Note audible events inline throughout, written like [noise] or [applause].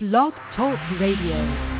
Blog Talk Radio.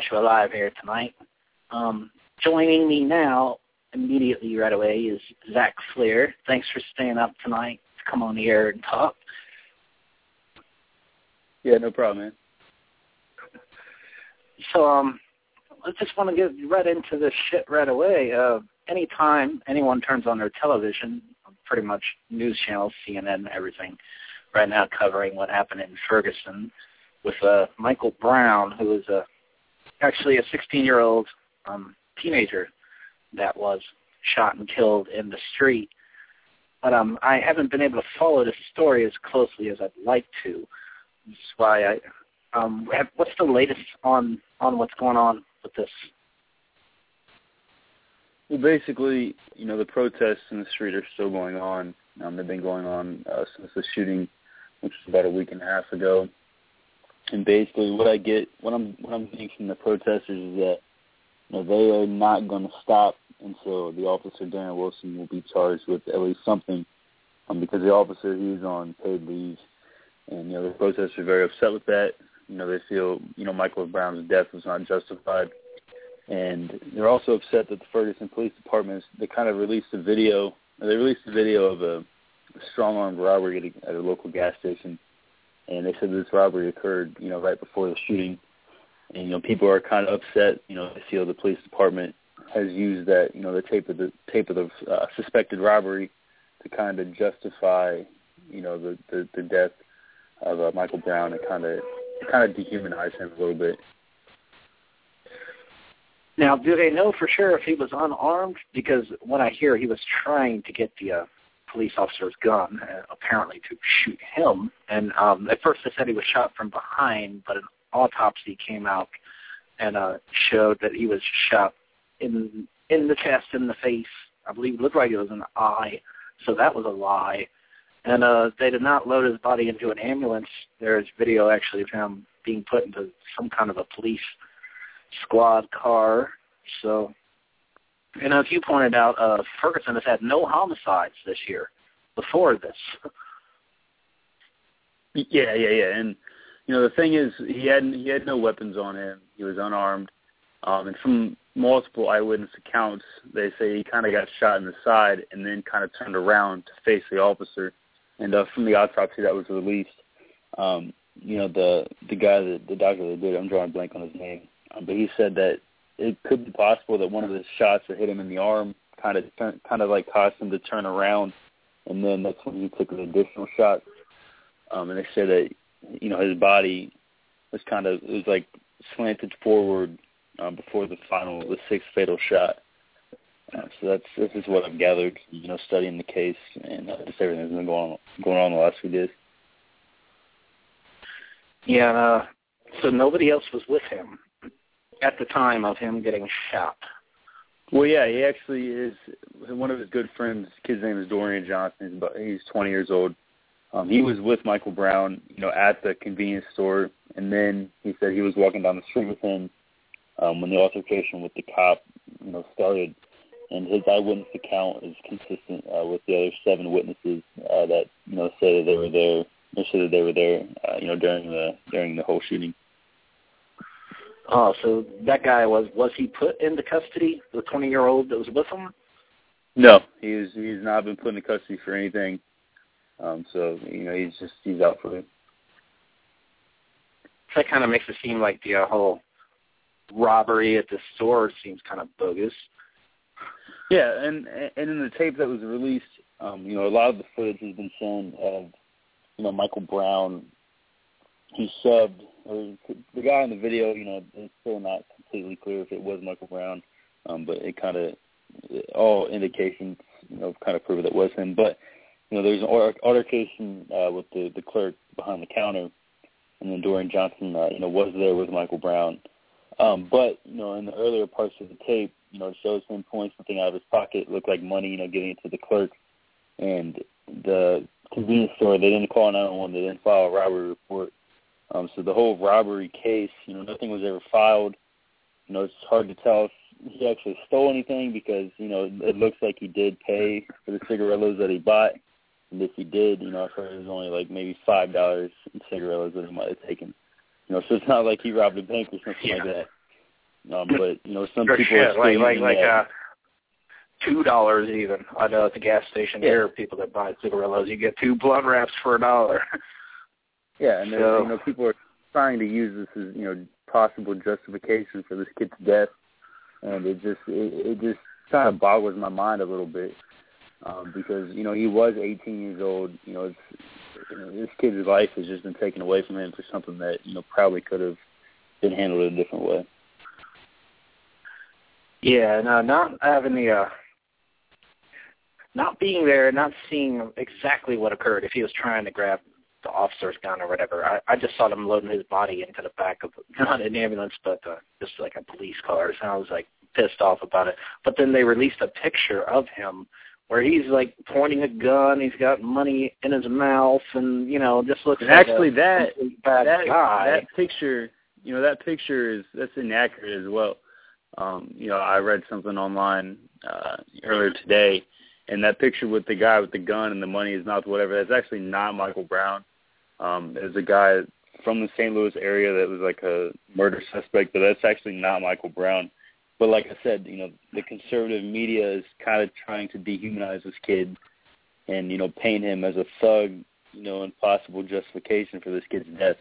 Joshua live here tonight. Um, joining me now, immediately right away, is Zach Fleer. Thanks for staying up tonight to come on the air and talk. Yeah, no problem, man. So, um, I just want to get right into this shit right away. Uh, anytime anyone turns on their television, pretty much news channels, CNN, everything, right now covering what happened in Ferguson with uh, Michael Brown, who is a actually a 16-year-old um, teenager that was shot and killed in the street. But um, I haven't been able to follow this story as closely as I'd like to. That's why I. Um, have, what's the latest on on what's going on with this? Well, basically, you know, the protests in the street are still going on. Um, they've been going on uh, since the shooting, which was about a week and a half ago. And basically, what I get, what I'm, what I'm getting from the protesters is that you know, they are not going to stop until the officer Darren Wilson will be charged with at least something, um, because the officer he's on paid leave, and you know the protesters are very upset with that. You know, they feel you know Michael Brown's death was not justified, and they're also upset that the Ferguson Police Department they kind of released a video. They released a video of a strong armed robbery at a, at a local gas station and they said this robbery occurred, you know, right before the shooting. And you know, people are kind of upset. You know, they feel the police department has used that, you know, the tape of the tape of the uh, suspected robbery to kind of justify, you know, the the, the death of uh, Michael Brown and kind of kind of dehumanize him a little bit. Now, do they know for sure if he was unarmed? Because when I hear he was trying to get the uh, police officer's gun, uh, apparently to shoot him. And um, at first they said he was shot from behind, but an autopsy came out and uh, showed that he was shot in in the chest, in the face. I believe it looked like it was an eye, so that was a lie. And uh, they did not load his body into an ambulance. There's video actually of him being put into some kind of a police squad car. So and as you pointed out, uh, Ferguson has had no homicides this year before this. yeah, yeah, yeah. And you know the thing is, he had he had no weapons on him. He was unarmed. Um, and from multiple eyewitness accounts, they say he kind of got shot in the side and then kind of turned around to face the officer. And uh, from the autopsy that was released, um, you know the the guy that the doctor that did, I'm drawing a blank on his name, um, but he said that it could be possible that one of the shots that hit him in the arm kind of kind of like caused him to turn around, and then that's when he took an additional shot. Um, and they said that you know his body was kind of it was like slanted forward um, before the final the sixth fatal shot. Uh, so that's this is what I've gathered, you know, studying the case and uh, just everything that's been going on going on the last few days. Yeah, uh, so nobody else was with him at the time of him getting shot. Well, yeah, he actually is one of his good friends. His kid's name is Dorian Johnson. He's he's 20 years old. Um, he was with Michael Brown, you know, at the convenience store, and then he said he was walking down the street with him um, when the altercation with the cop, you know, started. And his eyewitness account is consistent uh, with the other seven witnesses uh, that you know say that they were there. They said that they were there, uh, you know, during the during the whole shooting. Oh, so that guy was was he put into custody? The twenty year old that was with him? No, he's he's not been put into custody for anything. Um, so you know he's just he's out for it. That kind of makes it seem like the uh, whole robbery at the store seems kind of bogus. Yeah, and and in the tape that was released, um, you know, a lot of the footage has been shown of, you know, Michael Brown. He subbed the guy in the video, you know, it's still not completely clear if it was Michael Brown, um, but it kind of all indications, you know, kind of prove that it was him. But you know, there's an altercation uh, with the the clerk behind the counter, and then Dorian Johnson, uh, you know, was there with Michael Brown. Um, but you know, in the earlier parts of the tape, you know, it shows him pulling something out of his pocket, looked like money, you know, giving it to the clerk, and the convenience store they didn't call 911, they didn't file a robbery report. Um, so the whole robbery case, you know, nothing was ever filed. You know, it's hard to tell if he actually stole anything because you know it looks like he did pay for the cigarillos that he bought, and if he did, you know, I've heard it was only like maybe five dollars in cigarillos that he might have taken. You know, so it's not like he robbed a bank or something yeah. like that. Um, but you know, some For people shit, are still like like like that. uh two dollars even. I know at the gas station Yeah. here, people that buy cigarillos, you get two blunt wraps for a dollar. [laughs] Yeah, and So- you know, people are trying to use this as you know possible justification for this kid's death, and it just it, it just kind of boggles my mind a little bit um, because you know he was 18 years old. You know, it's, you know, this kid's life has just been taken away from him for something that you know probably could have been handled in a different way. Yeah, no, not having the uh not being there, not seeing exactly what occurred. If he was trying to grab the officer's gun or whatever, I, I just saw them loading his body into the back of [laughs] not an ambulance, but uh, just like a police car. So I was like pissed off about it. But then they released a picture of him where he's like pointing a gun. He's got money in his mouth, and you know, just looks And like actually a that- bad that guy. that picture, you know, that picture is that's inaccurate as well. Um, you know, I read something online uh, earlier today, and that picture with the guy with the gun and the money in his mouth, whatever, that's actually not Michael Brown. Um, it's a guy from the St. Louis area that was like a murder suspect, but that's actually not Michael Brown. But like I said, you know, the conservative media is kind of trying to dehumanize this kid and, you know, paint him as a thug, you know, and possible justification for this kid's death.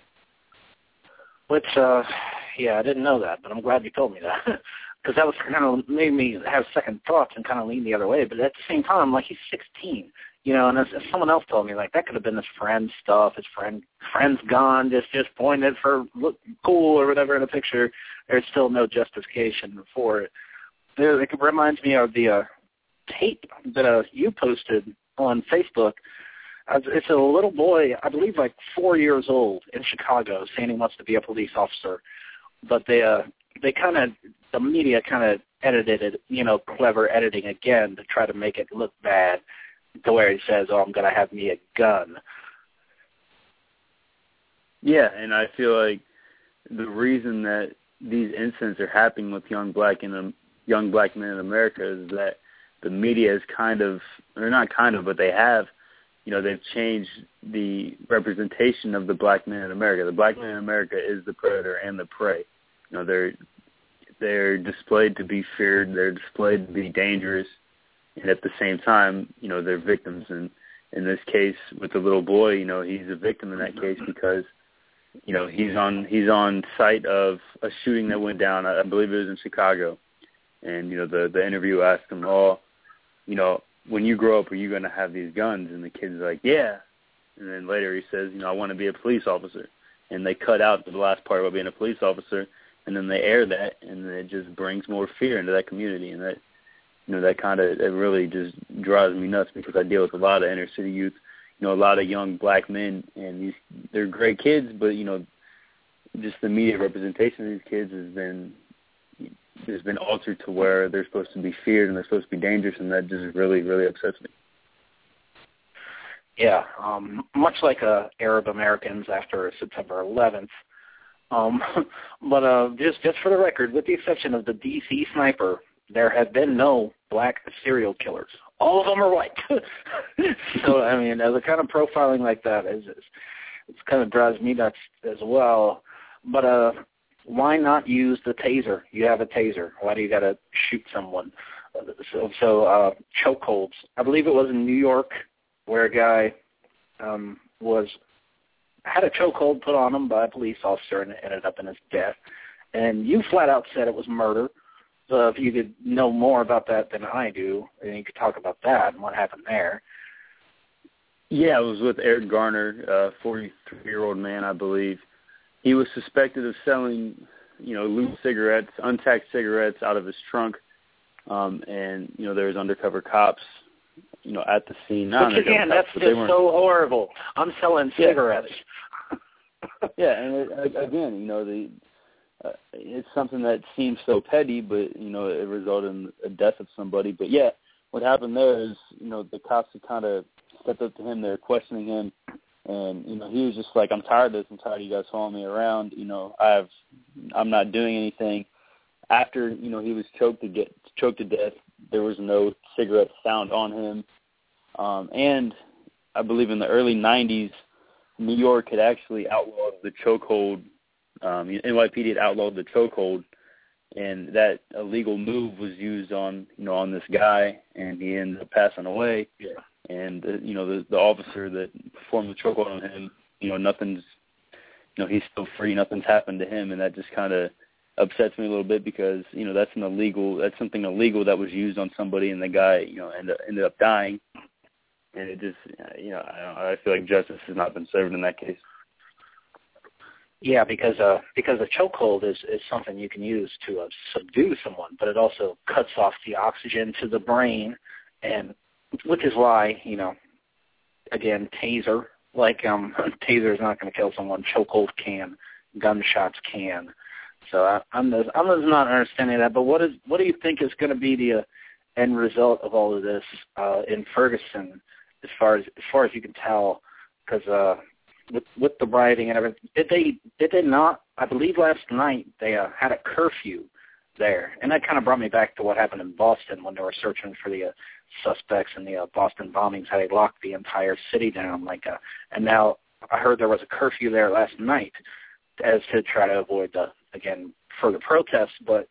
Which, uh, yeah, I didn't know that, but I'm glad you told me that. [laughs] Because that was kind of made me have second thoughts and kind of lean the other way. But at the same time, like he's 16, you know. And as, someone else told me, like that could have been his friend's stuff. His friend, friend's gone, just just pointed for look cool or whatever in a picture. There's still no justification for it. It, reminds me of the uh, tape that uh, you posted on Facebook. It's a little boy, I believe, like four years old in Chicago, saying he wants to be a police officer. But they uh, they kind of the media kind of edited it, you know, clever editing again to try to make it look bad, to where he says, "Oh, I'm gonna have me a gun." Yeah, and I feel like the reason that these incidents are happening with young black and um, young black men in America is that the media is kind of, or not kind of, but they have, you know, they've changed the representation of the black man in America. The black man in America is the predator and the prey. You know, they're they're displayed to be feared. They're displayed to be dangerous, and at the same time, you know, they're victims. And in this case, with the little boy, you know, he's a victim in that mm-hmm. case because you know he's on he's on site of a shooting that went down. I, I believe it was in Chicago, and you know the the interview asked him, "Oh, you know, when you grow up, are you going to have these guns?" And the kid's like, "Yeah." And then later he says, "You know, I want to be a police officer." And they cut out the last part about being a police officer, and then they air that, and it just brings more fear into that community, and that you know that kind of it really just drives me nuts because I deal with a lot of inner city youth you know, a lot of young black men, and these they're great kids, but you know, just the media representation of these kids has been has been altered to where they're supposed to be feared and they're supposed to be dangerous, and that just really, really upsets me. Yeah, um, much like uh, Arab Americans after September 11th. Um, [laughs] but uh, just just for the record, with the exception of the DC sniper, there have been no black serial killers. All of them are white. [laughs] so I mean, as a kind of profiling like that is, is it's kind of drives me nuts as well. But uh, why not use the taser? You have a taser. Why do you got to shoot someone? So, so uh, chokeholds. I believe it was in New York where a guy um, was had a chokehold put on him by a police officer and it ended up in his death. And you flat out said it was murder. So if you could know more about that than I do, and you could talk about that and what happened there. Yeah, it was with Eric Garner, a 43-year-old man, I believe. He was suspected of selling, you know, loose cigarettes, untaxed cigarettes out of his trunk. um, and you know there's undercover cops, you know, at the scene. Not Which again, cops, that's just so horrible. I'm selling yeah. cigarettes. [laughs] yeah, and it, again, you know, the uh, it's something that seems so petty, but you know, it resulted in the death of somebody. But yeah, what happened there is, you know, the cops had kind of stepped up to him. They're questioning him, and you know, he was just like, "I'm tired of this. I'm tired of you guys following me around. You know, I've, I'm not doing anything." After you know he was choked to get choked to death, there was no cigarettes found on him, um, and I believe in the early '90s, New York had actually outlawed the chokehold. Um, NYPD had outlawed the chokehold and that illegal move was used on you know on this guy, and he ended up passing away. Yeah. And uh, you know the the officer that performed the chokehold on him, you know nothing's, you know he's still free, nothing's happened to him, and that just kind of upsets me a little bit because you know that's an illegal, that's something illegal that was used on somebody, and the guy you know ended ended up dying, and it just you know I, I feel like justice has not been served in that case. Yeah, because uh, because a chokehold is is something you can use to uh, subdue someone, but it also cuts off the oxygen to the brain, and which is why you know, again, taser like um, [laughs] taser is not going to kill someone. Chokehold can, gunshots can. So I, I'm just, I'm just not understanding that. But what is what do you think is going to be the uh, end result of all of this uh, in Ferguson, as far as as far as you can tell? Because uh, with with the rioting and everything. Did they did they not? I believe last night they uh, had a curfew there, and that kind of brought me back to what happened in Boston when they were searching for the uh, suspects in the uh, Boston bombings. How they locked the entire city down, like, uh, and now I heard there was a curfew there last night as to try to avoid the again further protests. But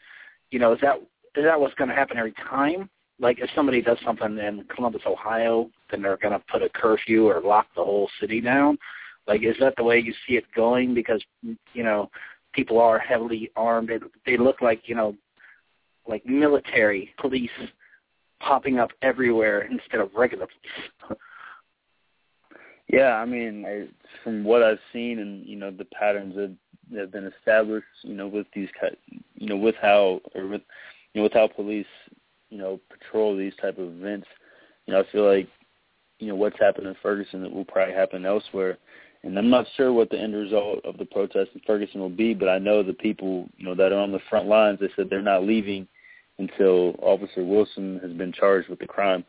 you know, is that is that what's going to happen every time? Like if somebody does something in Columbus, Ohio, then they're going to put a curfew or lock the whole city down. Like, is that the way you see it going? Because you know, people are heavily armed. They, they look like you know, like military police popping up everywhere instead of regular police. [laughs] yeah, I mean, I, from what I've seen and you know the patterns that, have been established, you know, with these, you know, with how or with you know with how police, you know, patrol these type of events, you know, I feel like you know what's happened in Ferguson that will probably happen elsewhere and I'm not sure what the end result of the protest in Ferguson will be, but I know the people, you know, that are on the front lines, they said they're not leaving until Officer Wilson has been charged with the crime.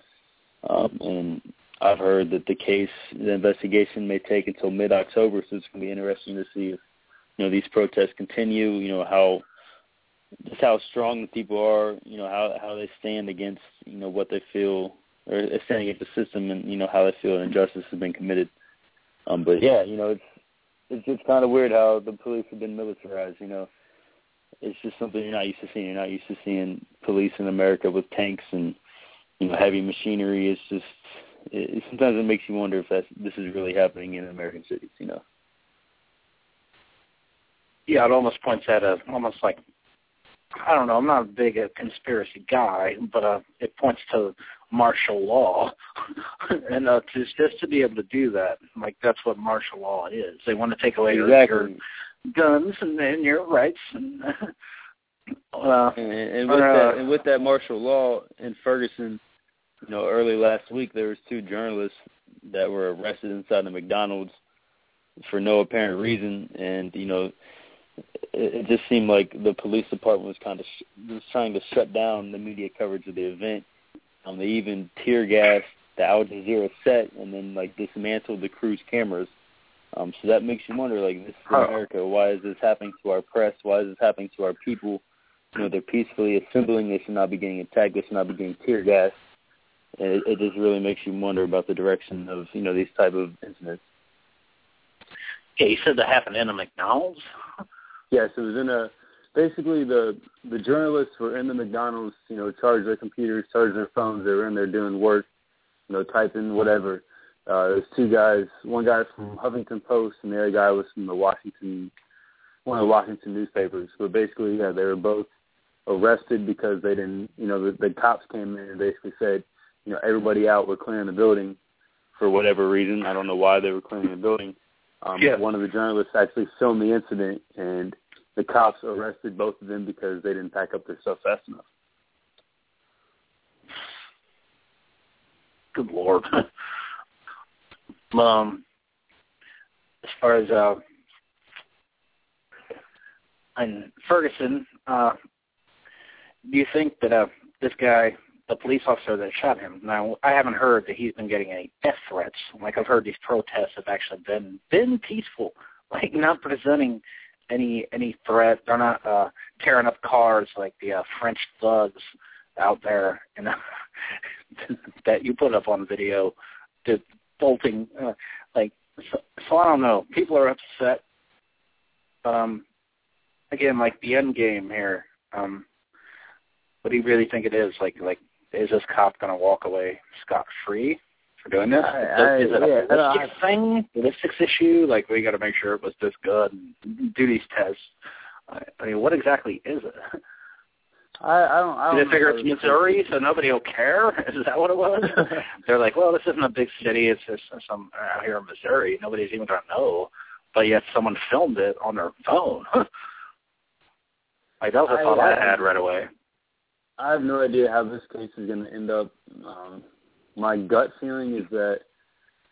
Um, and I've heard that the case, the investigation may take until mid-October, so it's going to be interesting to see if, you know, these protests continue, you know, how just how strong the people are, you know, how how they stand against, you know, what they feel or stand against the system and, you know, how they feel injustice has been committed. Um, but yeah, you know, it's it's just kind of weird how the police have been militarized. You know, it's just something you're not used to seeing. You're not used to seeing police in America with tanks and you know heavy machinery. It's just it, sometimes it makes you wonder if that's this is really happening in American cities. You know. Yeah, it almost points at a almost like I don't know. I'm not a big a conspiracy guy, but uh, it points to martial law, [laughs] and uh, to, just to be able to do that, like that's what martial law is. They want to take away exactly. your guns and, and your rights. And, [laughs] uh, and, and with uh, that, and with that martial law in Ferguson, you know, early last week there was two journalists that were arrested inside the McDonald's for no apparent reason, and you know it, just seemed like the police department was kind of sh- was trying to shut down the media coverage of the event. Um, they even tear gassed the Al Jazeera set and then like dismantled the crew's cameras. Um, so that makes you wonder, like, this is America. Why is this happening to our press? Why is this happening to our people? You know, they're peacefully assembling. They should not be getting attacked. They should not be getting tear gassed. It, it just really makes you wonder about the direction of you know these type of incidents. Yeah, you said that happened in a McDonald's. Yes, it was in a basically the the journalists were in the McDonald's, you know, charged their computers, charged their phones, they were in there doing work, you know, typing whatever. Uh there's two guys, one guy from Huffington Post and the other guy was from the Washington one of the Washington newspapers. But basically, yeah, they were both arrested because they didn't you know, the, the cops came in and basically said, you know, everybody out, we're clearing the building for whatever reason. I don't know why they were clearing the building. Um, yes. One of the journalists actually filmed the incident, and the cops arrested both of them because they didn't pack up their stuff fast enough. Good lord. [laughs] um, as far as uh, and Ferguson, uh, do you think that uh, this guy the police officer that shot him, now I haven't heard that he's been getting any death threats. Like I've heard these protests have actually been been peaceful, [laughs] like not presenting any any threat. They're not uh, tearing up cars like the uh, French thugs out there, you know, [laughs] that you put up on video, to bolting. Uh, like so, so, I don't know. People are upset. Um, again, like the end game here. Um, what do you really think it is? Like, like is this cop going to walk away scot free for doing this? I, I, is it a yeah, ballistics thing, ballistics issue? Like we got to make sure it was this good and do these tests. I, I mean, what exactly is it? I, I don't. I Did don't they figure it's Missouri, so nobody will care? [laughs] Is that what it was? [laughs] They're like, well, this isn't a big city. It's just some out here in Missouri. Nobody's even gonna know. But yet someone filmed it on their phone. [laughs] like that was a I- thought I, I- had right away. I have no idea how this case is going to end up. Um, my gut feeling is that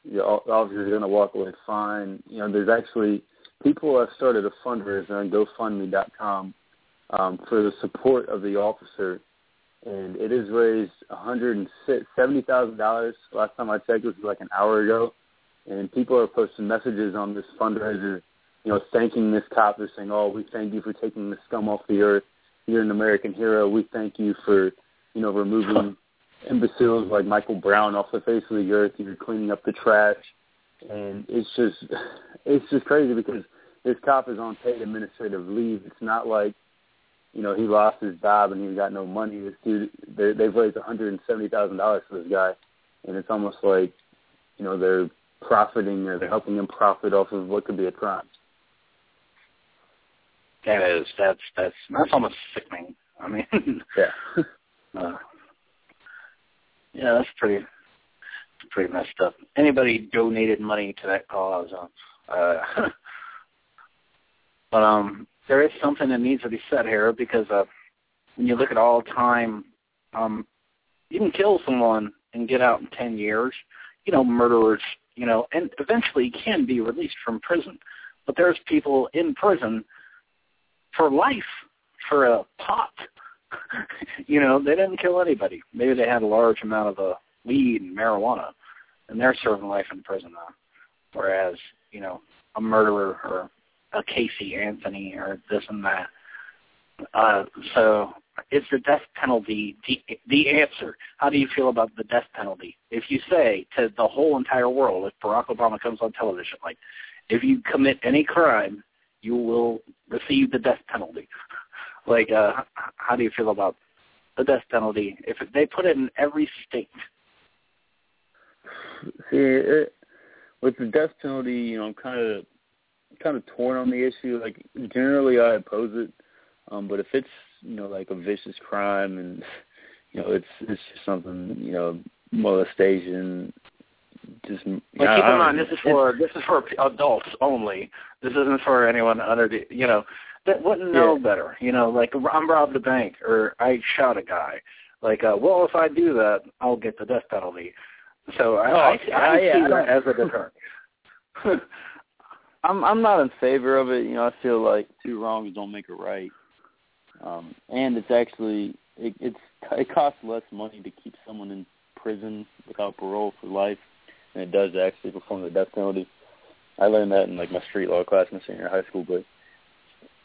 the officer is going to walk away fine. You know, there's actually people have started a fundraiser on GoFundMe.com um, for the support of the officer, and it has raised one hundred and seventy thousand dollars. Last time I checked, it was like an hour ago, and people are posting messages on this fundraiser, you know, thanking this cop. They're saying, "Oh, we thank you for taking the scum off the earth. You're an American hero. We thank you for, you know, removing imbeciles like Michael Brown off the face of the earth. You're cleaning up the trash." And it's just, it's just crazy because this cop is on paid administrative leave. It's not like you know, he lost his job and he's got no money. This dude, they, they've raised one hundred and seventy thousand dollars for this guy, and it's almost like, you know, they're profiting or they're helping him profit off of what could be a crime. That is that's that's that's almost sickening. I mean, [laughs] Yeah. uh, yeah, that's pretty pretty messed up. Anybody donated money to that cause? Uh, [laughs] but um, there is something that needs to be said here because uh, when you look at all time, um, you can kill someone and get out in ten years. You know, murderers. You know, and eventually can be released from prison. But there's people in prison for life for a pot. [laughs] you know, they didn't kill anybody. Maybe they had a large amount of uh, weed and marijuana, and they're serving life in prison now. Whereas, you know, a murderer or a Casey Anthony or this and that. Uh, so is the death penalty the, the answer? How do you feel about the death penalty? If you say to the whole entire world, if Barack Obama comes on television, like, if you commit any crime, you will receive the death penalty. [laughs] like, uh, how do you feel about the death penalty if they put it in every state? See, it, with the death penalty, you know, I'm kind of kind of torn on the issue. Like, generally, I oppose it, um, but if it's you know like a vicious crime and [laughs] you know it's it's just something you know molestation, just But I- keep in mind, this is for this is for adults only. This isn't for anyone under the you know that wouldn't know Yeah. better. You know, like I'm robbed a bank or I shot a guy. Like, uh, well, if I do that, I'll get the death penalty. So I, Oh, I, see- I yeah, see I that as a deterrent. [laughs] [laughs] I'm I'm not in favor of it. You know, I feel like two wrongs don't make a right. Um, and it's actually it, it's it costs less money to keep someone in prison without parole for life than it does actually perform the death penalty. I learned that in like my street law class in senior high school, but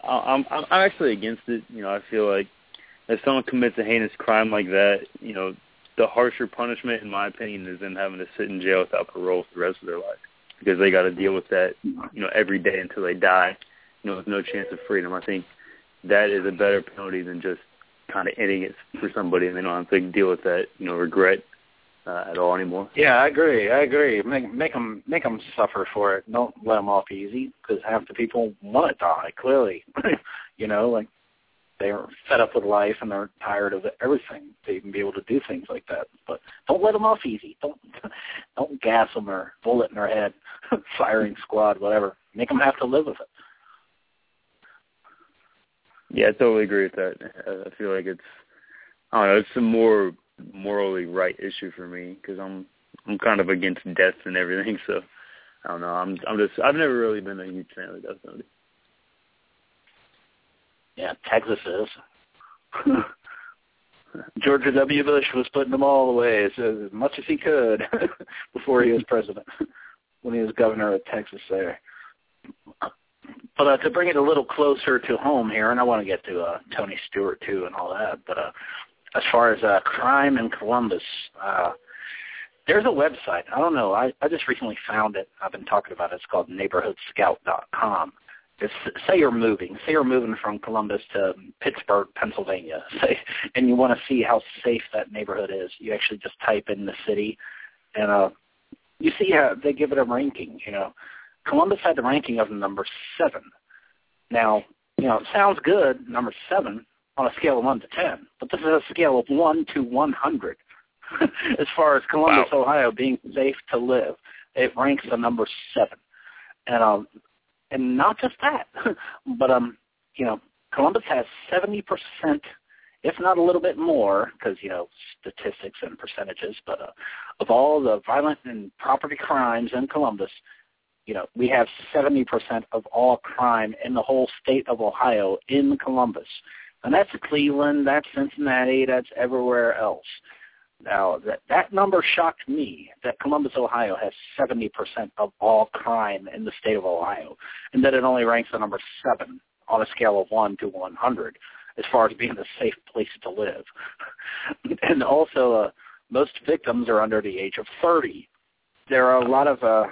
I'm I'm actually against it. You know, I feel like if someone commits a heinous crime like that, you know, the harsher punishment, in my opinion, is them having to sit in jail without parole for the rest of their life because they got to deal with that, you know, every day until they die, you know, with no chance of freedom. I think that is a better penalty than just kind of ending it for somebody and they don't have to deal with that, you know, regret uh, at all anymore. yeah, I agree. I agree. Make make them make them suffer for it. Don't let them off easy because half the people want to die. Clearly, [laughs] you know, like they're fed up with life and they're tired of everything to even be able to do things like that. But don't let them off easy. Don't [laughs] don't gas them or bullet in their head, [laughs] firing squad, whatever. Make them have to live with it. Yeah, I totally agree with that. I I feel like it's, I don't know, it's a more morally right issue for me because I'm I'm kind of against death and everything, [laughs] so I don't know. I'm I'm just I've never really been a huge fan of death penalty. Yeah, Texas is. [laughs] George W. Bush was putting them all away as, as much as he could [laughs] before he was president, when he was governor of Texas there. But uh, to bring it a little closer to home here, and I want to get to uh, Tony Stewart too and all that, but uh, as far as uh, crime in Columbus, uh, there's a website. I don't know. I, I just recently found it. I've been talking about it. It's called neighborhoodscout.com. It's, say you're moving. Say you're moving from Columbus to Pittsburgh, Pennsylvania, [laughs] say, and you want to see how safe that neighborhood is. You actually just type in the city, and uh, you see how they give it a ranking. You know, Columbus had the ranking of number seven. Now, you know, it sounds good, number seven, on a scale of 1 to 10, but this is a scale of 1 to 100 [laughs] as far as Columbus, wow. Ohio being safe to live. It ranks a number 7. And um and not just that, [laughs] but um you know, Columbus has 70% if not a little bit more, because you know statistics and percentages, but uh, of all the violent and property crimes in Columbus, you know we have 70% of all crime in the whole state of Ohio in Columbus. And that's Cleveland, that's Cincinnati, that's everywhere else. Now, that, that number shocked me that Columbus, Ohio has 70% of all crime in the state of Ohio, and that it only ranks the number 7 on a scale of 1 to 100 as far as being a safe place to live. [laughs] and also, uh, most victims are under the age of 30. There are a lot of, uh,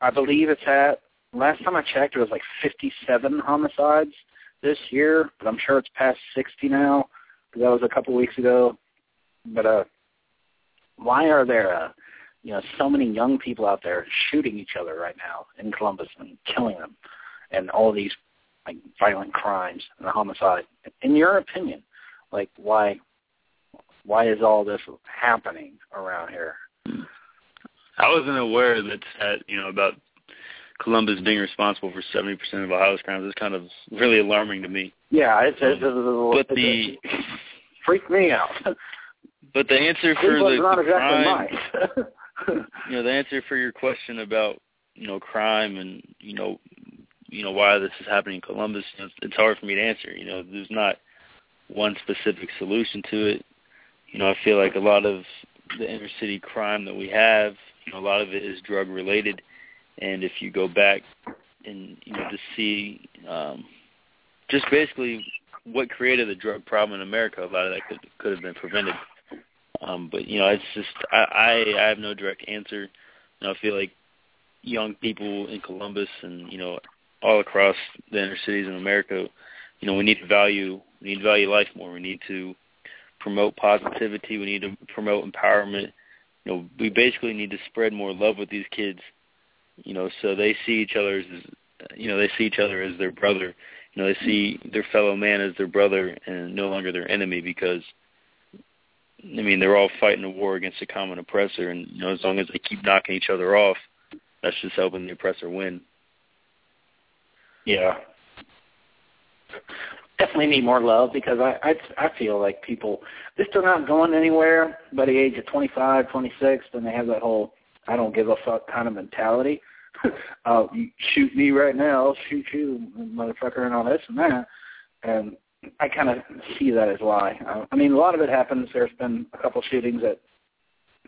I believe it's at, last time I checked, it was like 57 homicides this year, but I'm sure it's past 60 now. That was a couple weeks ago. But uh, why are there, uh, you know, so many young people out there shooting each other right now in Columbus and killing them, and all these like violent crimes and homicide? In your opinion, like why, why is all this happening around here? I wasn't aware that that you know about Columbus being responsible for 70% of Ohio's crimes is kind of really alarming to me. Yeah, it's, it's, it's, it's but the freak me out. But the answer for the, not the exactly crime, [laughs] you know, the answer for your question about you know crime and you know, you know why this is happening in Columbus, you know, it's hard for me to answer. You know, there's not one specific solution to it. You know, I feel like a lot of the inner city crime that we have, you know, a lot of it is drug related and if you go back and you know to see um, just basically what created the drug problem in America, a lot of that could could have been prevented. Um, but you know, it's just I, I I have no direct answer. You know, I feel like young people in Columbus and you know all across the inner cities in America, you know, we need to value we need to value life more. We need to promote positivity. We need to promote empowerment. You know, we basically need to spread more love with these kids you know, so they see each other as, you know, they see each other as their brother. You know, they see their fellow man as their brother and no longer their enemy because, I mean, they're all fighting a war against a common oppressor, and you know, as long as they keep knocking each other off, that's just helping the oppressor win. Yeah, definitely need more love because I I, I feel like people they're still not going anywhere by the age of 25, 26, then they have that whole I don't give a fuck kind of mentality. [laughs] uh, you shoot me right now, I'll shoot you, motherfucker, and all this and that. And I kind of see that as why. Uh, I mean, a lot of it happens. There's been a couple shootings at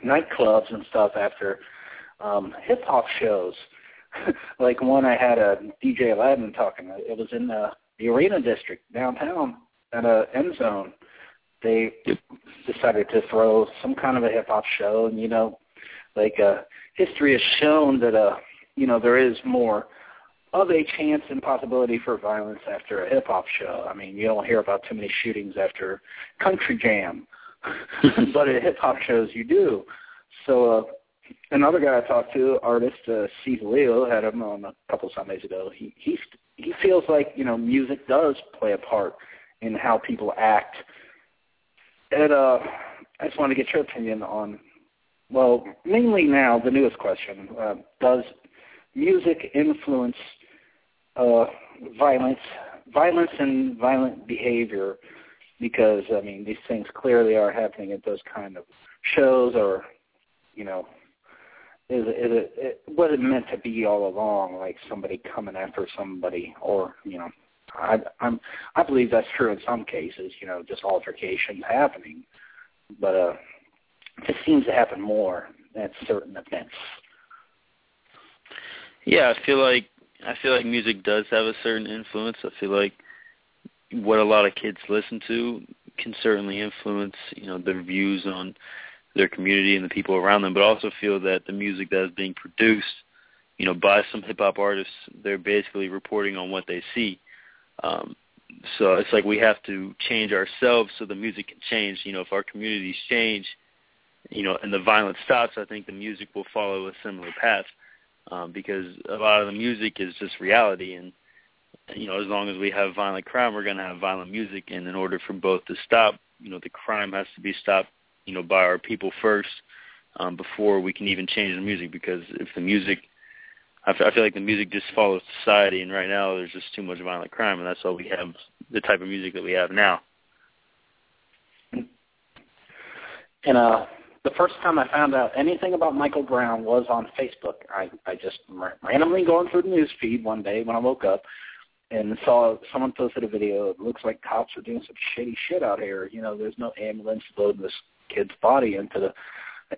nightclubs and stuff after um, hip hop shows. [laughs] like one, I had a DJ Aladdin talking. It was in the, the arena district downtown at a end zone. They decided to throw some kind of a hip hop show, and you know, like uh, history has shown that uh, you know there is more of a chance and possibility for violence after a hip hop show. I mean, you don't hear about too many shootings after country jam, [laughs] but at hip hop shows you do. So uh, another guy I talked to, artist uh, Steve Leo, had him on a couple of Sundays ago. He he he feels like you know music does play a part in how people act. And uh, I just want to get your opinion on well, mainly now, the newest question, uh, does music influence uh, violence, violence and violent behavior? Because, I mean, these things clearly are happening at those kind of shows or, you know, is is it, it was it meant to be all along, like somebody coming after somebody, or you know, I I'm I believe that's true in some cases, you know, just altercations happening, but uh, it seems to happen more at certain events. Yeah, I feel like I feel like music does have a certain influence. I feel like what a lot of kids listen to can certainly influence, you know, their views on their community and the people around them, but also feel that the music that is being produced, you know, by some hip hop artists, they're basically reporting on what they see. Um, so it's like we have to change ourselves so the music can change. You know, if our communities change, you know, and the violence stops, I think the music will follow a similar path um, because a lot of the music is just reality. And you know, as long as we have violent crime, we're going to have violent music. And in order for both to stop, you know, the crime has to be stopped, you know, by our people first um, before we can even change the music. Because if the music, I feel, like the music just follows society, and right now there's just too much violent crime, and that's why we have the type of music that we have now. And uh, the first time I found out anything about Michael Brown was on Facebook. I I just randomly going through the news feed one day when I woke up and saw someone posted a video. It looks like cops are doing some shady shit out here. You know, there's no ambulance loading this kid's body into the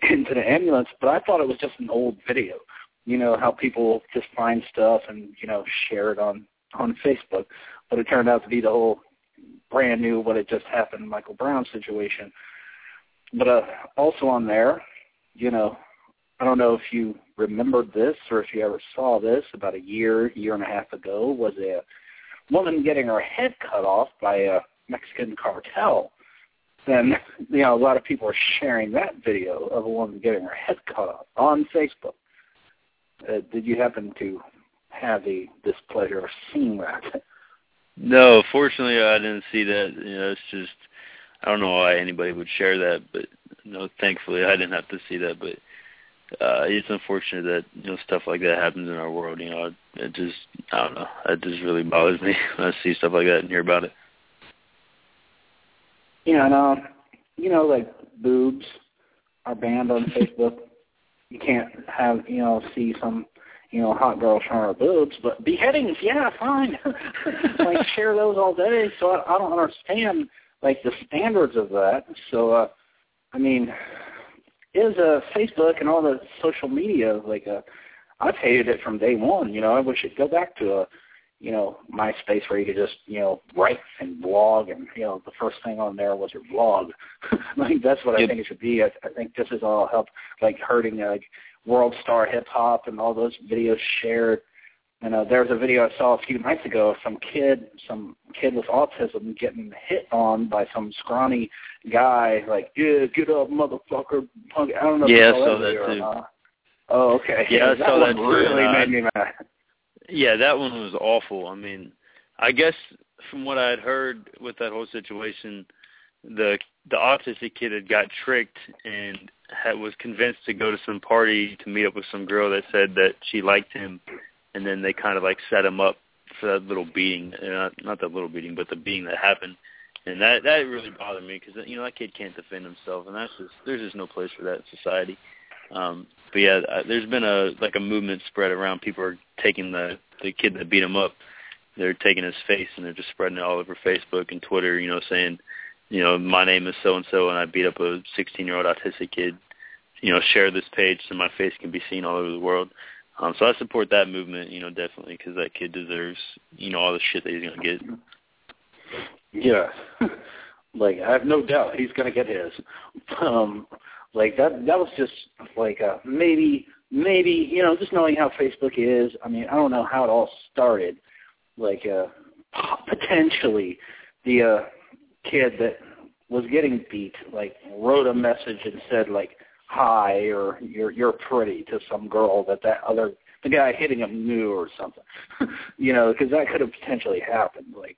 [laughs] into the ambulance, but I thought it was just an old video. You know how people just find stuff and you know share it on on Facebook, but it turned out to be the whole brand new what had just happened Michael Brown situation but uh, also on there, you know, I don't know if you remembered this or if you ever saw this about a year, year and a half ago, was a woman getting her head cut off by a Mexican cartel. Then, you know, a lot of people are sharing that video of a woman getting her head cut off on Facebook. Uh, did you happen to have the displeasure of seeing that? No, fortunately, I didn't see that. You know, it's just I don't know why anybody would share that, but you know, thankfully I didn't have to see that. But uh, it's unfortunate that you know stuff like that happens in our world. You know, it just I don't know. It just really bothers me [laughs] when I see stuff like that and hear about it. Yeah, and uh, you know, like boobs are banned on Facebook. You can't have you know see some you know hot girl showing her boobs, but beheadings, yeah, fine. [laughs] like share those all day. So I, I don't understand like the standards of that. So, uh, I mean, is uh, Facebook and all the social media like uh, I've hated it from day one. You know, I wish it'd go back to a you know MySpace where you could just you know write and blog, and you know the first thing on there was your blog. [laughs] like that's what I think it should be. I, I think this is all help like hurting like World Star Hip Hop and all those videos shared and uh, there was a video I saw a few nights ago of some kid, some kid with autism getting hit on by some scrawny guy, like, yeah, get up, motherfucker, punk. I don't know. Yeah, if I saw that, too. Uh, oh, okay. Yeah, [laughs] that I saw one that really too. made me mad. Yeah, that one was awful. I mean, I guess from what I had heard with that whole situation, the the autistic kid had got tricked and had, was convinced to go to some party to meet up with some girl that said that she liked him and then they kind of like set him up for that little beating, uh, not not that little beating, but the beating that happened, and that that really bothered me because you know that kid can't defend himself, and that's just there's just no place for that in society. Um, but yeah, there's been a like a movement spread around. People are taking the the kid that beat him up, they're taking his face and they're just spreading it all over Facebook and Twitter. You know, saying, you know, my name is so and so, and I beat up a 16 year old autistic kid. You know, share this page so my face can be seen all over the world. Um, so I support that movement, you know, definitely because that kid deserves, you know, all the shit that he's gonna get. Yeah, [laughs] like I have no doubt he's gonna get his. [laughs] Um, like that, that was just like uh, maybe, maybe you know, just knowing how Facebook is. I mean, I don't know how it all started. Like uh, [laughs] potentially, the uh, kid that was getting beat like wrote a message and said like hi or you're you're pretty to some girl that that other the guy hitting him knew or something [laughs] you know because that could have potentially happened like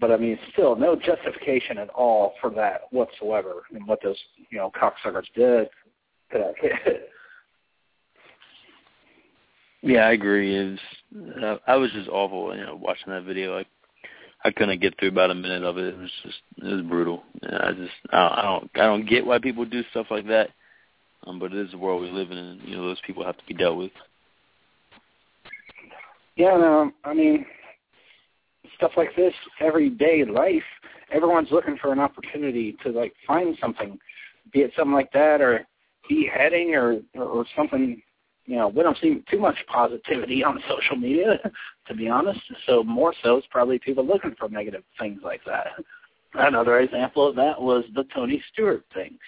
but i mean still no justification at all for that whatsoever and what those you know cocksuckers did to that kid [laughs] yeah i agree is uh, i was just awful you know watching that video i I couldn't get through about a minute of it. It was just it was brutal. Yeah, I just I don't, I don't I don't get why people do stuff like that Um, but it is the world we live in, and you know those people have to be dealt with. Yeah, no, I mean, stuff like this, everyday life, everyone's looking for an opportunity to like find something, be it something like that or beheading or or, or something. You know, we don't see too much positivity on social media, [laughs] to be honest. So more so, it's probably people looking for negative things like that. [laughs] Another example of that was the Tony Stewart thing.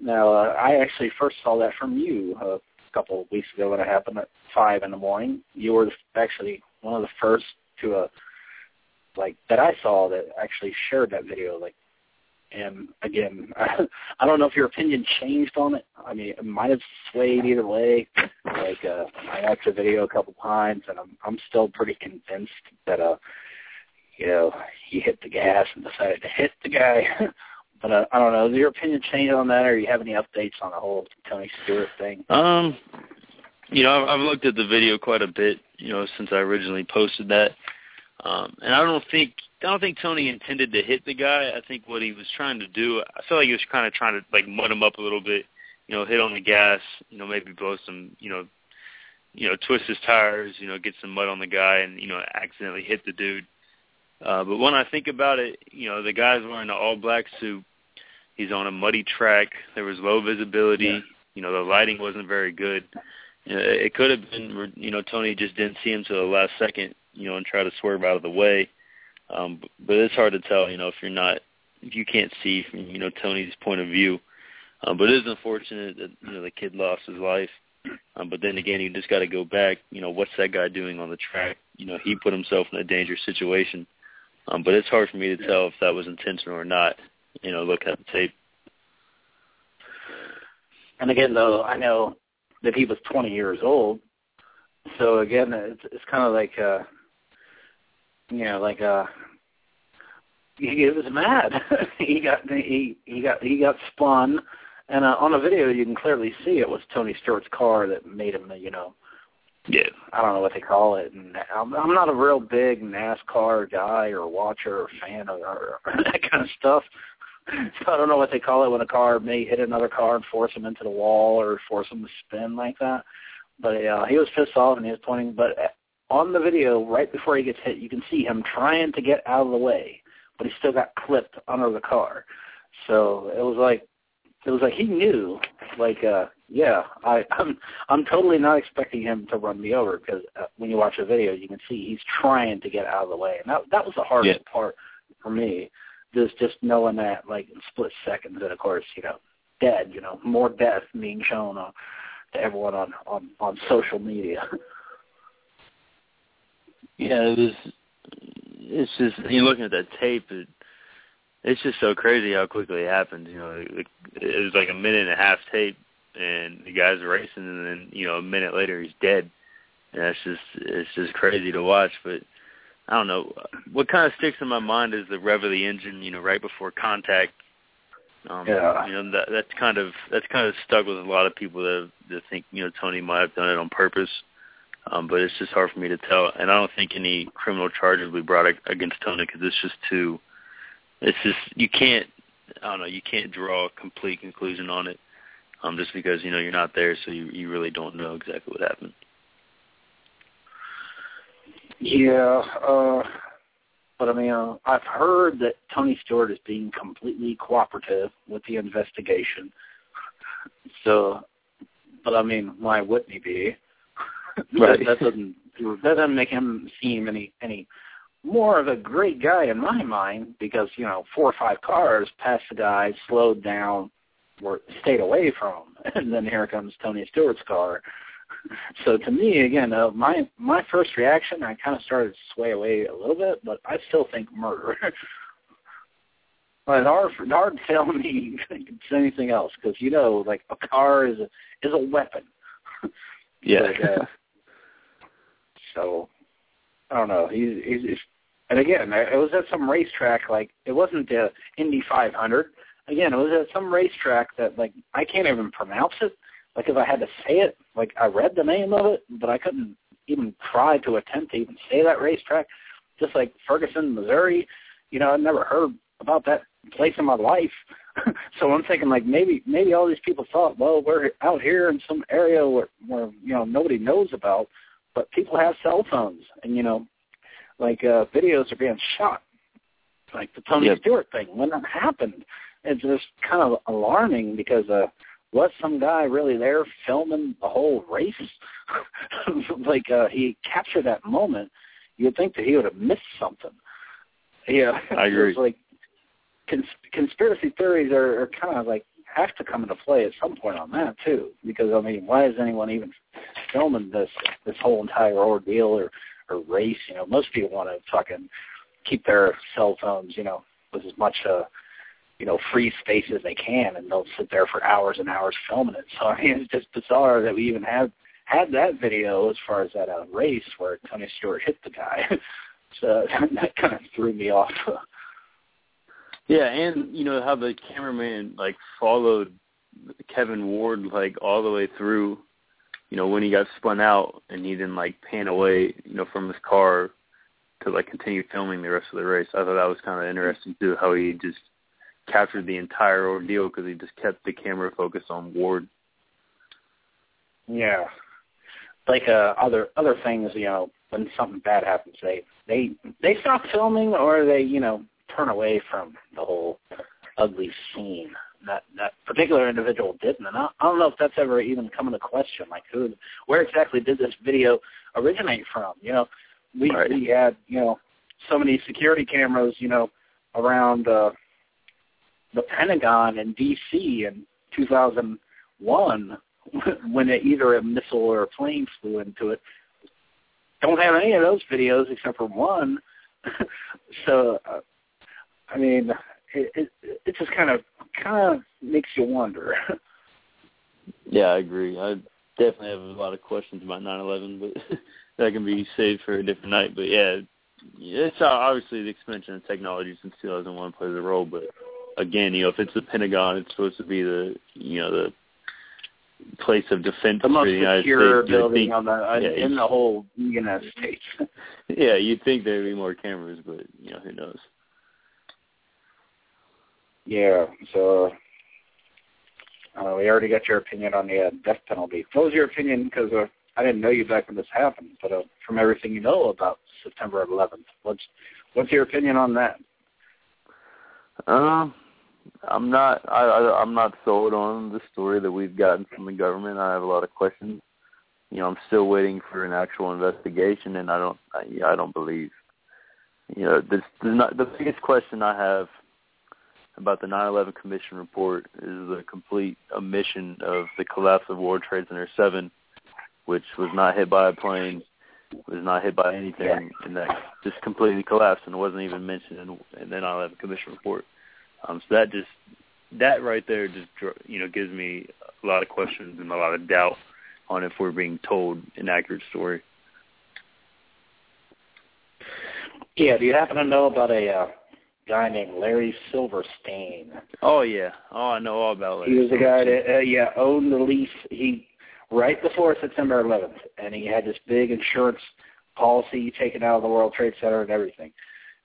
Now, uh, I actually first saw that from you a couple of weeks ago when it happened at five in the morning. You were actually one of the first to uh, like that I saw that actually shared that video. Like, and again, I, [laughs] I don't know if your opinion changed on it. I mean, it might have swayed either way. Like, uh, I watched the video a couple times, and I'm I'm still pretty convinced that uh, you know, he hit the gas and decided to hit the guy. [laughs] but uh, I don't know. Has your opinion changed on that, or do you have any updates on the whole Tony Stewart thing? Um, you know, I've, I've looked at the video quite a bit. You know, since I originally posted that. Um, and I don't think I don't think Tony intended to hit the guy. I think what he was trying to do, I feel like he was kind of trying to like mud him up a little bit. You know, hit on the gas. You know, maybe blow some. You know, you know, twist his tires. You know, get some mud on the guy, and you know, accidentally hit the dude. Uh, but when I think about it, you know, the guy's wearing an all-black suit. He's on a muddy track. There was low visibility. Yeah. You know, the lighting wasn't very good. You know, it could have been, you know, Tony just didn't see him till the last second you know, and try to swerve out of the way. Um, but it's hard to tell, you know, if you're not, if you can't see from, you know, Tony's point of view. Um, but it is unfortunate that, you know, the kid lost his life. Um, but then again, you just got to go back, you know, what's that guy doing on the track? You know, he put himself in a dangerous situation. Um, but it's hard for me to tell if that was intentional or not, you know, look at the tape. And again, though, I know that he was 20 years old. So again, it's, it's kind of like, uh, you know, like uh he was mad. [laughs] he got he he got he got spun, and uh, on the video you can clearly see it was Tony Stewart's car that made him, you know. Yeah. I don't know what they call it, and I'm, I'm not a real big NASCAR guy or watcher or fan of or, [laughs] or that kind of stuff. [laughs] So I don't know what they call it when a car may hit another car and force them into the wall or force them to spin like that. But uh, he was pissed off and he was pointing. But on the video, right before he gets hit, you can see him trying to get out of the way, but he still got clipped under the car. So it was like it was like he knew, like, uh, yeah, I, [laughs] I'm I'm totally not expecting him to run me over because uh, when you watch the video, you can see he's trying to get out of the way, and that that was the hardest yeah. part for me, just just knowing that, like, in split seconds, and of course, you know, dead, you know, more death being shown uh, to everyone on on on social media. [laughs] Yeah, it was. It's just you looking at that tape. It, it's just so crazy how quickly it happened. You know, it, it was like a minute and a half tape, and the guy's racing, and then you know a minute later he's dead. And that's just it's just crazy to watch. But I don't know what kind of sticks in my mind is the rev of the engine. You know, right before contact. Um, yeah. You know that that's kind of that's kind of stuck with a lot of people that that think you know Tony might have done it on purpose um, but it's just hard for me to tell. And I don't think any criminal charges will be brought against Tony because it's just too. It's just you can't. I don't know. You can't draw a complete conclusion on it, um, just because you know you're not there, so you you really don't know exactly what happened. Yeah, uh, but I mean, uh, I've heard that Tony Stewart is being completely cooperative with the investigation. So, but I mean, why wouldn't he be? [laughs] Right. that, that doesn't that doesn't make him seem any any more of a great guy in my mind because you know four or five cars passed the guy, slowed down, or stayed away from him, [laughs] and then here comes Tony Stewart's car. [laughs] So to me, again, uh, my my first reaction, I kind of started to sway away a little bit, but I still think murder. [laughs] but it's hard, for, hard to tell me it's anything else because you know, like a car is a is a weapon. Yeah. but, uh, so I don't know. He's he's and again, it was at some racetrack. Like it wasn't the Indy 500. Again, it was at some racetrack that like I can't even pronounce it. Like if I had to say it, like I read the name of it, but I couldn't even try to attempt to even say that racetrack. Just like Ferguson, Missouri, You know, I've never heard about that place in my life. [laughs] so I'm thinking like maybe maybe all these people thought, well, we're out here in some area where, where you know nobody knows about, but people have cell phones, and you know, like uh, videos are being shot, like the Tony Yep. Stewart thing when that happened. It's just kind of alarming because uh, was some guy really there filming the whole race? [laughs] like uh, he captured that moment. You'd think that he would have missed something. Yeah, I [laughs] agree. Like cons- conspiracy theories are, are kind of like have to come into play at some point on that too. Because I mean, why is anyone even filming this this whole entire ordeal or or race? You know, most people want to fucking keep their cell phones, you know, with as much uh you know, free space as they can and they'll sit there for hours and hours filming it. So [laughs] I mean it's just bizarre that we even have had that video as far as that uh, race where Tony Stewart hit the guy. [laughs] so [laughs] that kind of threw me off. Yeah, and you know how the cameraman like followed Kevin Ward like all the way through. You know when he got spun out and he didn't like pan away, you know, from his car to like continue filming the rest of the race. I thought that was kind of interesting too, how he just captured the entire ordeal because he just kept the camera focused on Ward. Yeah. Like uh other other things, you know, when something bad happens, they they they stop filming or they, you know, turn away from the whole ugly scene. That that particular individual didn't, and I, I don't know if that's ever even come into question. Like, who, where exactly did this video originate from? You know, we Right. we had you know so many security cameras, you know, around uh, the Pentagon in D.C. in 2001 [laughs] when it, either a missile or a plane flew into it. Don't have any of those videos except for one. [laughs] so, uh, I mean, it, it it just kind of kind of makes you wonder. [laughs] Yeah, I agree. I definitely have a lot of questions about 9/11, but [laughs] that can be saved for a different night. But yeah, it's uh, obviously the expansion of technology since 2001 plays a role. But again, you know, if it's the Pentagon, it's supposed to be the you know the place of defense the for most the United secure States. Building think, on the uh, yeah, in the whole United States. [laughs] yeah, you'd think there'd be more cameras, but you know, who knows? Yeah. So. Uh, we already got your opinion on the uh, death penalty. What was your opinion? Because uh, I didn't know you back when this happened, but uh, from everything you know about September 11th, what's what's your opinion on that? Um, I'm not. I, I I'm not sold on the story that we've gotten from the government. I have a lot of questions. You know, I'm still waiting for an actual investigation, and I don't. I, I don't believe. You know, this, this not the biggest question I have about the 9/11 Commission report is the complete omission of the collapse of World Trade Center 7, which was not hit by a plane, was not hit by anything, and that just completely collapsed and wasn't even mentioned in, in the 9/11 Commission report. Um, so that just that right there just you know gives me a lot of questions and a lot of doubt on if we're being told an accurate story. Yeah. Do you happen to know about a uh, guy named Larry Silverstein? Oh yeah, oh I know all about it. He was the guy that uh, yeah owned the lease. He right before September 11th, and he had this big insurance policy taken out of the World Trade Center and everything.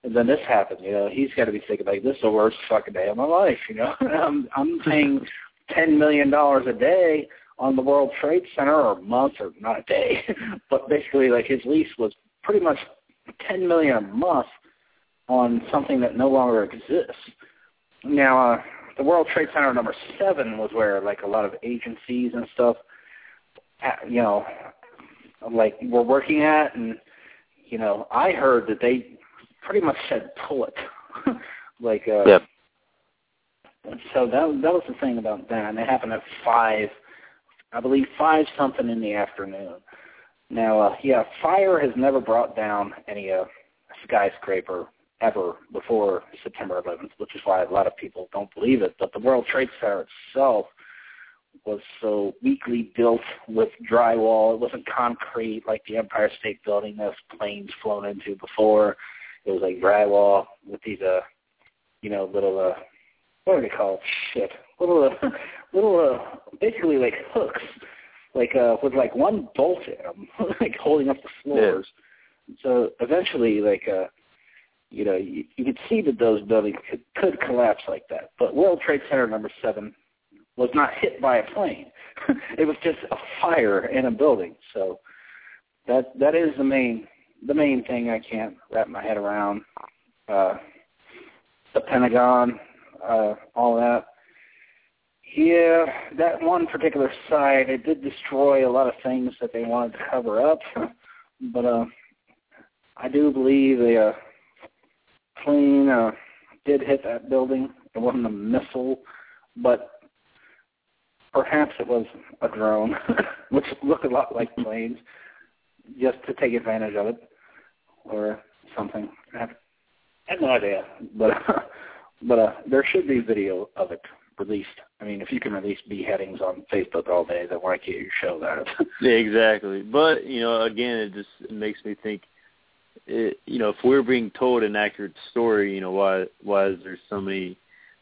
And then this happened. You know, he's got to be thinking like, this is the worst fucking day of my life. You know, [laughs] I'm I'm paying ten million dollars a day on the World Trade Center, or a month, or not a day, [laughs] but basically like his lease was pretty much ten million a month on something that no longer exists. Now, uh, the World Trade Center number seven was where like a lot of agencies and stuff, uh, you know, like were working at, and you know, I heard that they pretty much said pull it, [laughs] like uh, Yep. So that that was the thing about that, and it happened at five, I believe five something in the afternoon. Now, uh, yeah, fire has never brought down any uh, skyscraper ever before September 11th, which is why a lot of people don't believe it. But the World Trade Center itself was so weakly built with drywall. It wasn't concrete like the Empire State Building that planes flown into before. It was like drywall with these, uh, you know, little, uh, what are they called? Shit, little, uh, [laughs] little, uh, basically like hooks, like uh, with like one bolt in them, [laughs] like holding up the floors. Yeah. So eventually, like, uh, you know, you, you could see that those buildings could, could collapse like that. But World Trade Center number seven was not hit by a plane. [laughs] it was just a fire in a building. So that that is the main the main thing I can't wrap my head around. Uh, the Pentagon, uh, all that. Yeah, that one particular site, it did destroy a lot of things that they wanted to cover up. [laughs] but uh, I do believe a uh, plane uh, did hit that building. It wasn't a missile, but perhaps it was a drone, [laughs] which looked a lot like planes, just to take advantage of it or something. I have, I have no idea, but uh, [laughs] but uh, there should be video of it released. I mean, if you can release beheadings on Facebook all day, then why can't you show that? yeah, [laughs] exactly. But you know, again, it just makes me think. It, you know, if we're being told an accurate story, you know, why why is there so many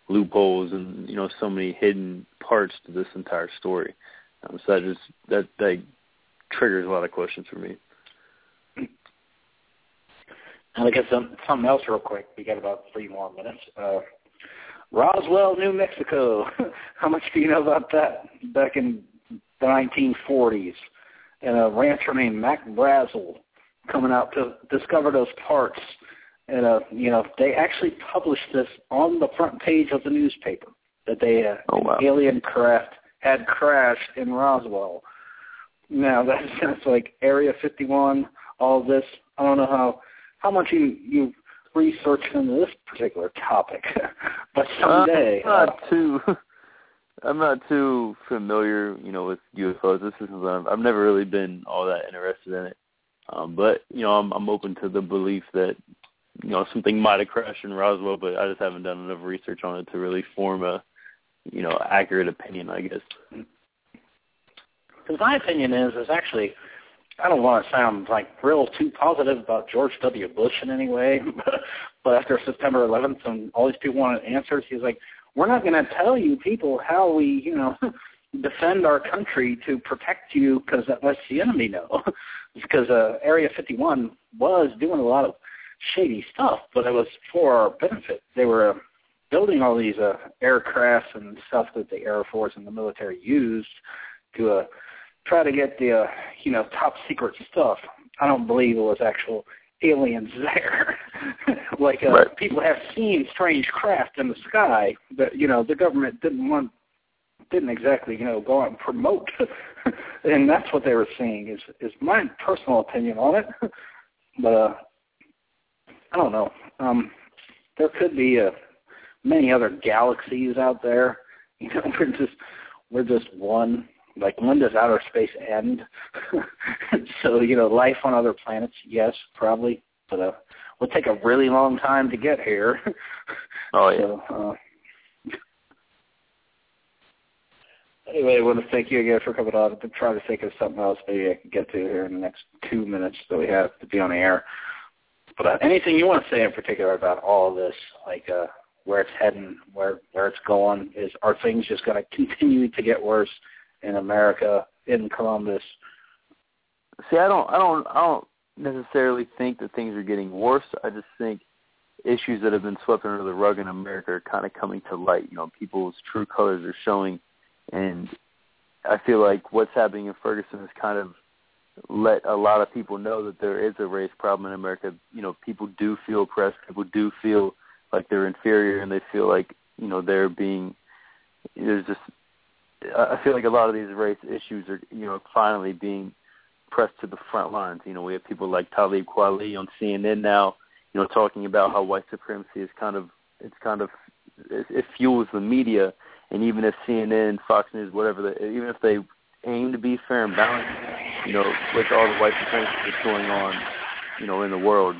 loopholes and you know so many hidden parts to this entire story? Um, so that just that that triggers a lot of questions for me. I guess some, something else real quick. We got about three more minutes. Uh, Roswell, New Mexico. [laughs] How much do you know about that? Back in the 1940s, and a rancher named Mac Brazel coming out to discover those parts. And uh, you know, they actually published this on the front page of the newspaper that they uh, oh, wow. alien craft had crashed in Roswell. Now [laughs] that sounds like Area 51. All this. I don't know how how much you you researched into this particular topic, [laughs] but someday. Uh, I'm not uh, too. [laughs] I'm not too familiar, you know, with UFOs. This is um, I've never really been all that interested in it. Um, but you know, I'm I'm open to the belief that you know something might have crashed in Roswell, but I just haven't done enough research on it to really form a you know accurate opinion, I guess. Because my opinion is is actually I don't want to sound like real too positive about George W. Bush in any way, [laughs] but, after September 11th and all these people wanted answers, he's like, we're not going to tell you people how we, you know, [laughs] defend our country to protect you because that lets the enemy know. [laughs] because uh, Area 51 was doing a lot of shady stuff, but it was for our benefit. They were uh, building all these uh, aircrafts and stuff that the Air Force and the military used to uh, try to get the uh, you know top secret stuff. I don't believe it was actual aliens [laughs] there. like uh, right. people have seen strange craft in the sky, but you know the government didn't want didn't exactly you know go out and promote, [laughs] and that's what they were seeing. Is is my personal opinion on it, [laughs] but uh, I don't know. Um, there could be uh, many other galaxies out there. [laughs] You know, we're just we're just one like when does outer space end? so you know, life on other planets, yes, probably, but uh, will take a really long time to get here. Oh yeah. So, uh, anyway, I want to thank you again for coming on. I'm trying to think of something else maybe I can get to here in the next two minutes that we have to be on the air. But uh, anything you want to say in particular about all of this, like uh, where it's heading, where where it's going, is are things just going to continue to get worse? in America in Columbus. See, I don't, I don't, I don't necessarily think that things are getting worse. I just think issues that have been swept under the rug in America are kind of coming to light. You know, people's true colors are showing, and I feel like what's happening in Ferguson has kind of let a lot of people know that there is a race problem in America. You know, people do feel oppressed. People do feel like they're inferior, and they feel like you know they're being there's just I feel like a lot of these race issues are, you know, finally being pressed to the front lines. You know, we have people like Talib Kweli on CNN now, you know, talking about how white supremacy is kind of, it's kind of, it, it fuels the media. And even if CNN, Fox News, whatever, the, even if they aim to be fair and balanced, you know, with all the white supremacy that's going on, you know, in the world,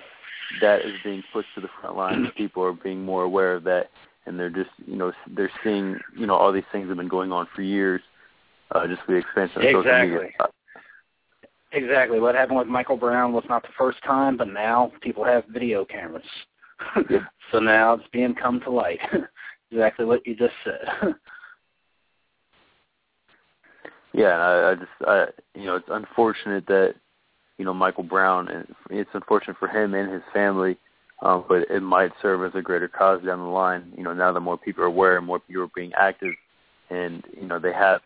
that is being pushed to the front lines. People are being more aware of that and they're just you know they're seeing you know all these things have been going on for years, uh, just the expansion of exactly. social media. Exactly. What happened with Michael Brown was not the first time, but now people have video cameras. [laughs] so now it's being come to light. [laughs] exactly what you just said. [laughs] yeah, I, I just I you know it's unfortunate that you know Michael Brown and it's unfortunate for him and his family um, but it might serve as a greater cause down the line. You know, now that more people are aware and more people are being active, and you know they have